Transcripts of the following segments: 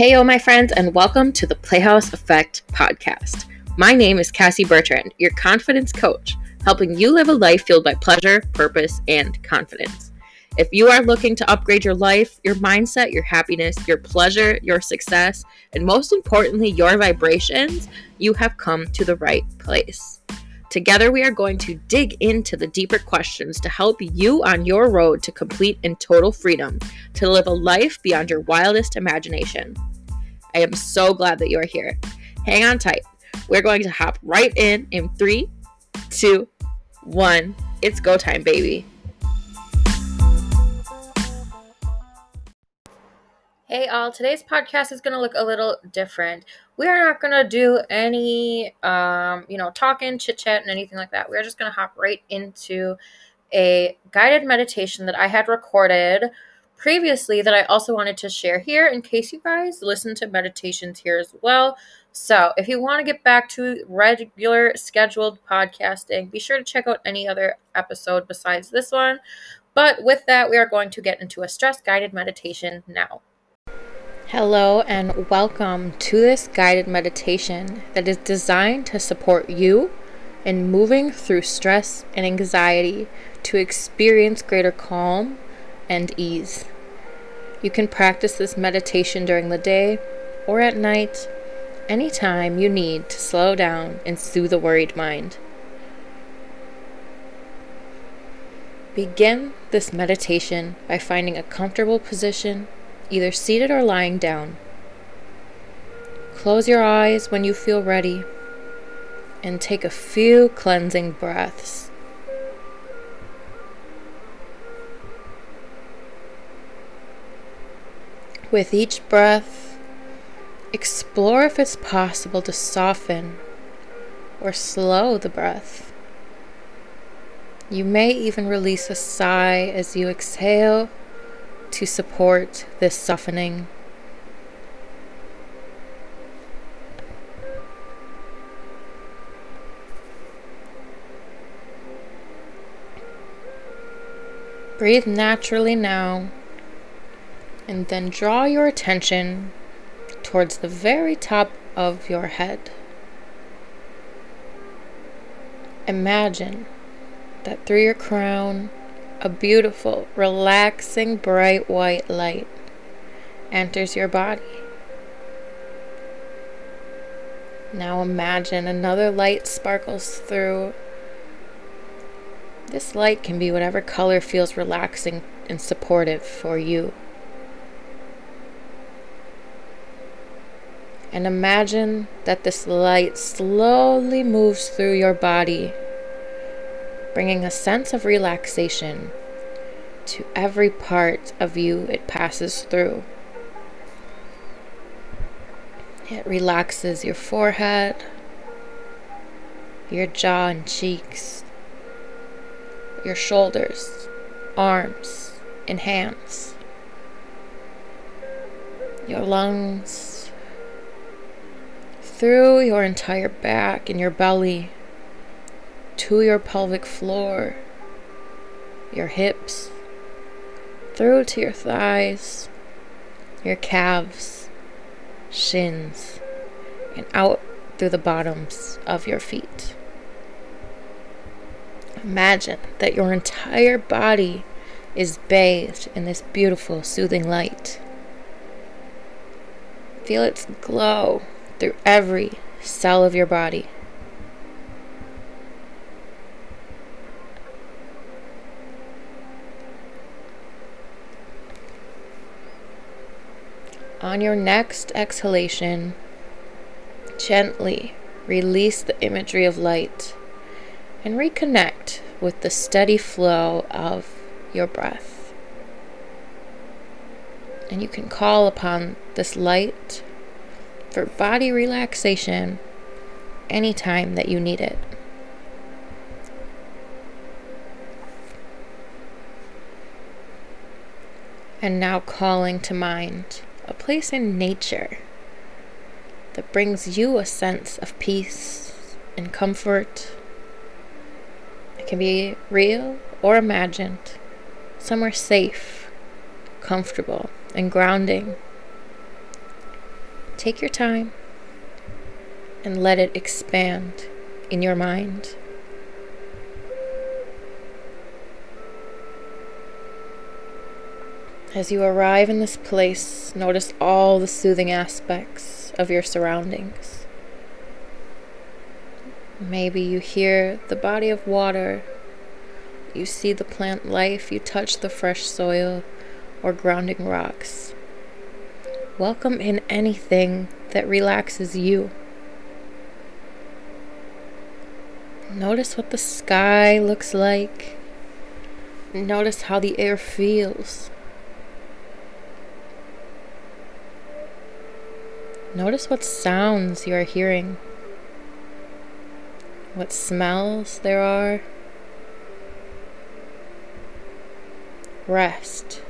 Hey, oh, my friends, and welcome to the Playhouse Effect podcast. My name is Cassie Bertrand, your confidence coach, helping you live a life fueled by pleasure, purpose, and confidence. If you are looking to upgrade your life, your mindset, your happiness, your pleasure, your success, and most importantly, your vibrations, you have come to the right place. Together, we are going to dig into the deeper questions to help you on your road to complete and total freedom to live a life beyond your wildest imagination. I am so glad that you are here. Hang on tight. We're going to hop right in in three, two, one. It's go time, baby. Hey, all. Today's podcast is going to look a little different. We are not going to do any, um, you know, talking, chit chat, and anything like that. We're just going to hop right into a guided meditation that I had recorded previously that I also wanted to share here in case you guys listen to meditations here as well. So, if you want to get back to regular scheduled podcasting, be sure to check out any other episode besides this one. But with that, we are going to get into a stress guided meditation now. Hello, and welcome to this guided meditation that is designed to support you in moving through stress and anxiety to experience greater calm and ease. You can practice this meditation during the day or at night, anytime you need to slow down and soothe a worried mind. Begin this meditation by finding a comfortable position either seated or lying down. Close your eyes when you feel ready and take a few cleansing breaths. With each breath, explore if it's possible to soften or slow the breath. You may even release a sigh as you exhale to support this softening. Breathe naturally now, and then draw your attention towards the very top of your head. Imagine that through your crown, a beautiful, relaxing, bright white light enters your body. Now imagine another light sparkles through. This light can be whatever color feels relaxing and supportive for you. And imagine that this light slowly moves through your body bringing a sense of relaxation to every part of you it passes through. It relaxes your forehead, your jaw and cheeks, your shoulders, arms, and hands, your lungs, through your entire back and your belly to your pelvic floor, your hips, through to your thighs, your calves, shins, and out through the bottoms of your feet. Imagine that your entire body is bathed in this beautiful, soothing light. Feel its glow through every cell of your body. On your next exhalation, gently release the imagery of light and reconnect with the steady flow of your breath. And you can call upon this light for body relaxation anytime that you need it. And now calling to mind a place in nature that brings you a sense of peace and comfort. It can be real or imagined, somewhere safe, comfortable, and grounding. Take your time and let it expand in your mind. As you arrive in this place, notice all the soothing aspects of your surroundings. Maybe you hear the body of water, you see the plant life, you touch the fresh soil or grounding rocks. Welcome in anything that relaxes you. Notice what the sky looks like. Notice how the air feels. Notice what sounds you are hearing, what smells there are. Rest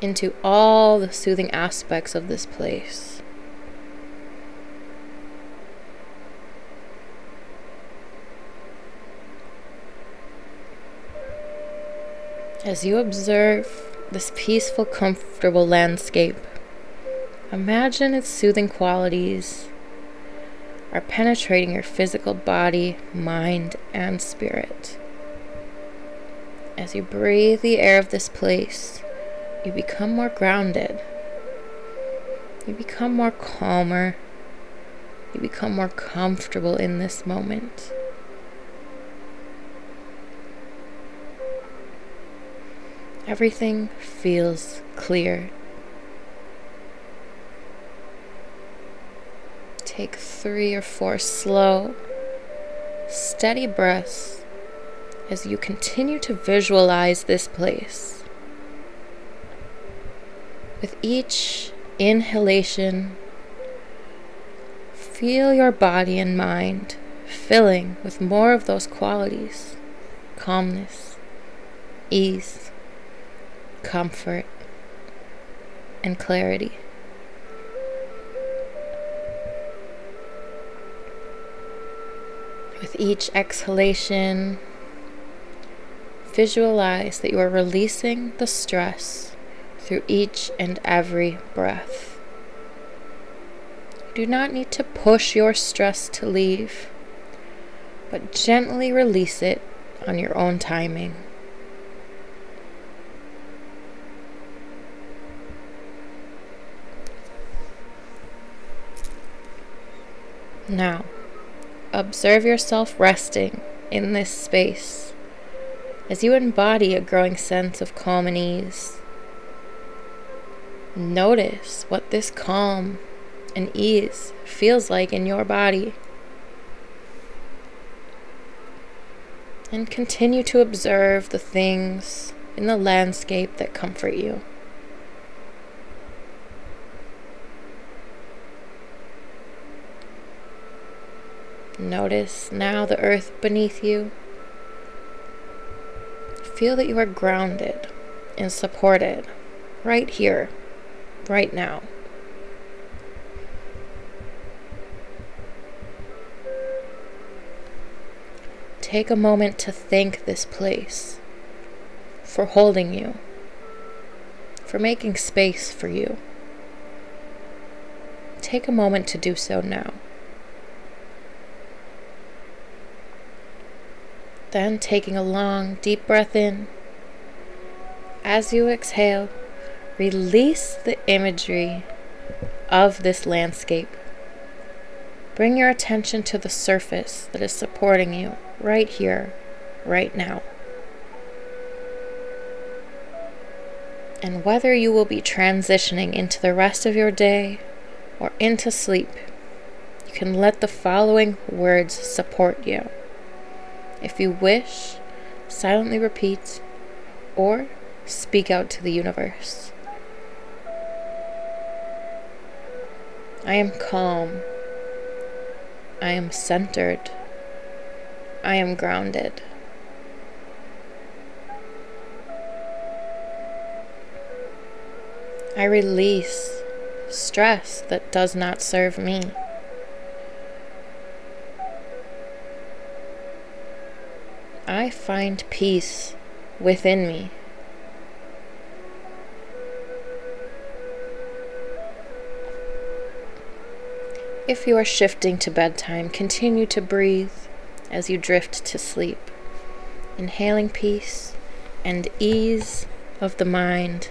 into all the soothing aspects of this place. As you observe this peaceful, comfortable landscape, Imagine its soothing qualities are penetrating your physical body, mind, and spirit. As you breathe the air of this place, you become more grounded. You become more calmer. You become more comfortable in this moment. Everything feels clear Take three or four slow, steady breaths as you continue to visualize this place. With each inhalation, feel your body and mind filling with more of those qualities calmness, ease, comfort, and clarity. With each exhalation, visualize that you are releasing the stress through each and every breath. You do not need to push your stress to leave, but gently release it on your own timing. Now, Observe yourself resting in this space as you embody a growing sense of calm and ease. Notice what this calm and ease feels like in your body. And continue to observe the things in the landscape that comfort you. Notice now the earth beneath you. Feel that you are grounded and supported right here, right now. Take a moment to thank this place for holding you, for making space for you. Take a moment to do so now. Then taking a long, deep breath in. As you exhale, release the imagery of this landscape. Bring your attention to the surface that is supporting you right here, right now. And whether you will be transitioning into the rest of your day or into sleep, you can let the following words support you. If you wish, silently repeat or speak out to the universe. I am calm. I am centered. I am grounded. I release stress that does not serve me. I find peace within me. If you are shifting to bedtime, continue to breathe as you drift to sleep, inhaling peace and ease of the mind.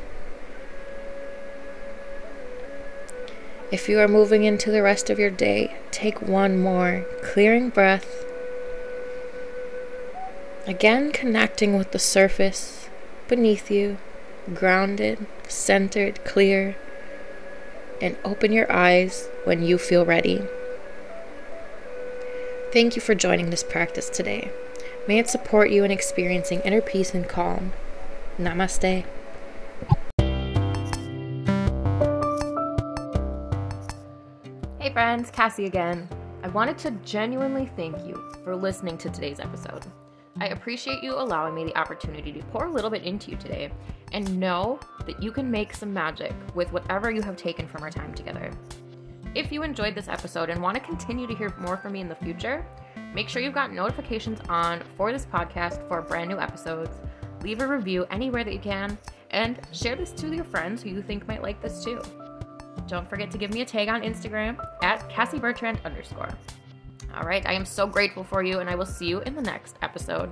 If you are moving into the rest of your day, take one more clearing breath. Again, connecting with the surface beneath you, grounded, centered, clear and open your eyes when you feel ready. Thank you for joining this practice today. May it support you in experiencing inner peace and calm. Namaste. Hey friends, Cassie again. I wanted to genuinely thank you for listening to today's episode. I appreciate you allowing me the opportunity to pour a little bit into you today and know that you can make some magic with whatever you have taken from our time together. If you enjoyed this episode and want to continue to hear more from me in the future, make sure you've got notifications on for this podcast for brand new episodes. Leave a review anywhere that you can, and share this to your friends who you think might like this too. Don't forget to give me a tag on Instagram at Cassie Bertrand underscore. All right, I am so grateful for you, and I will see you in the next episode.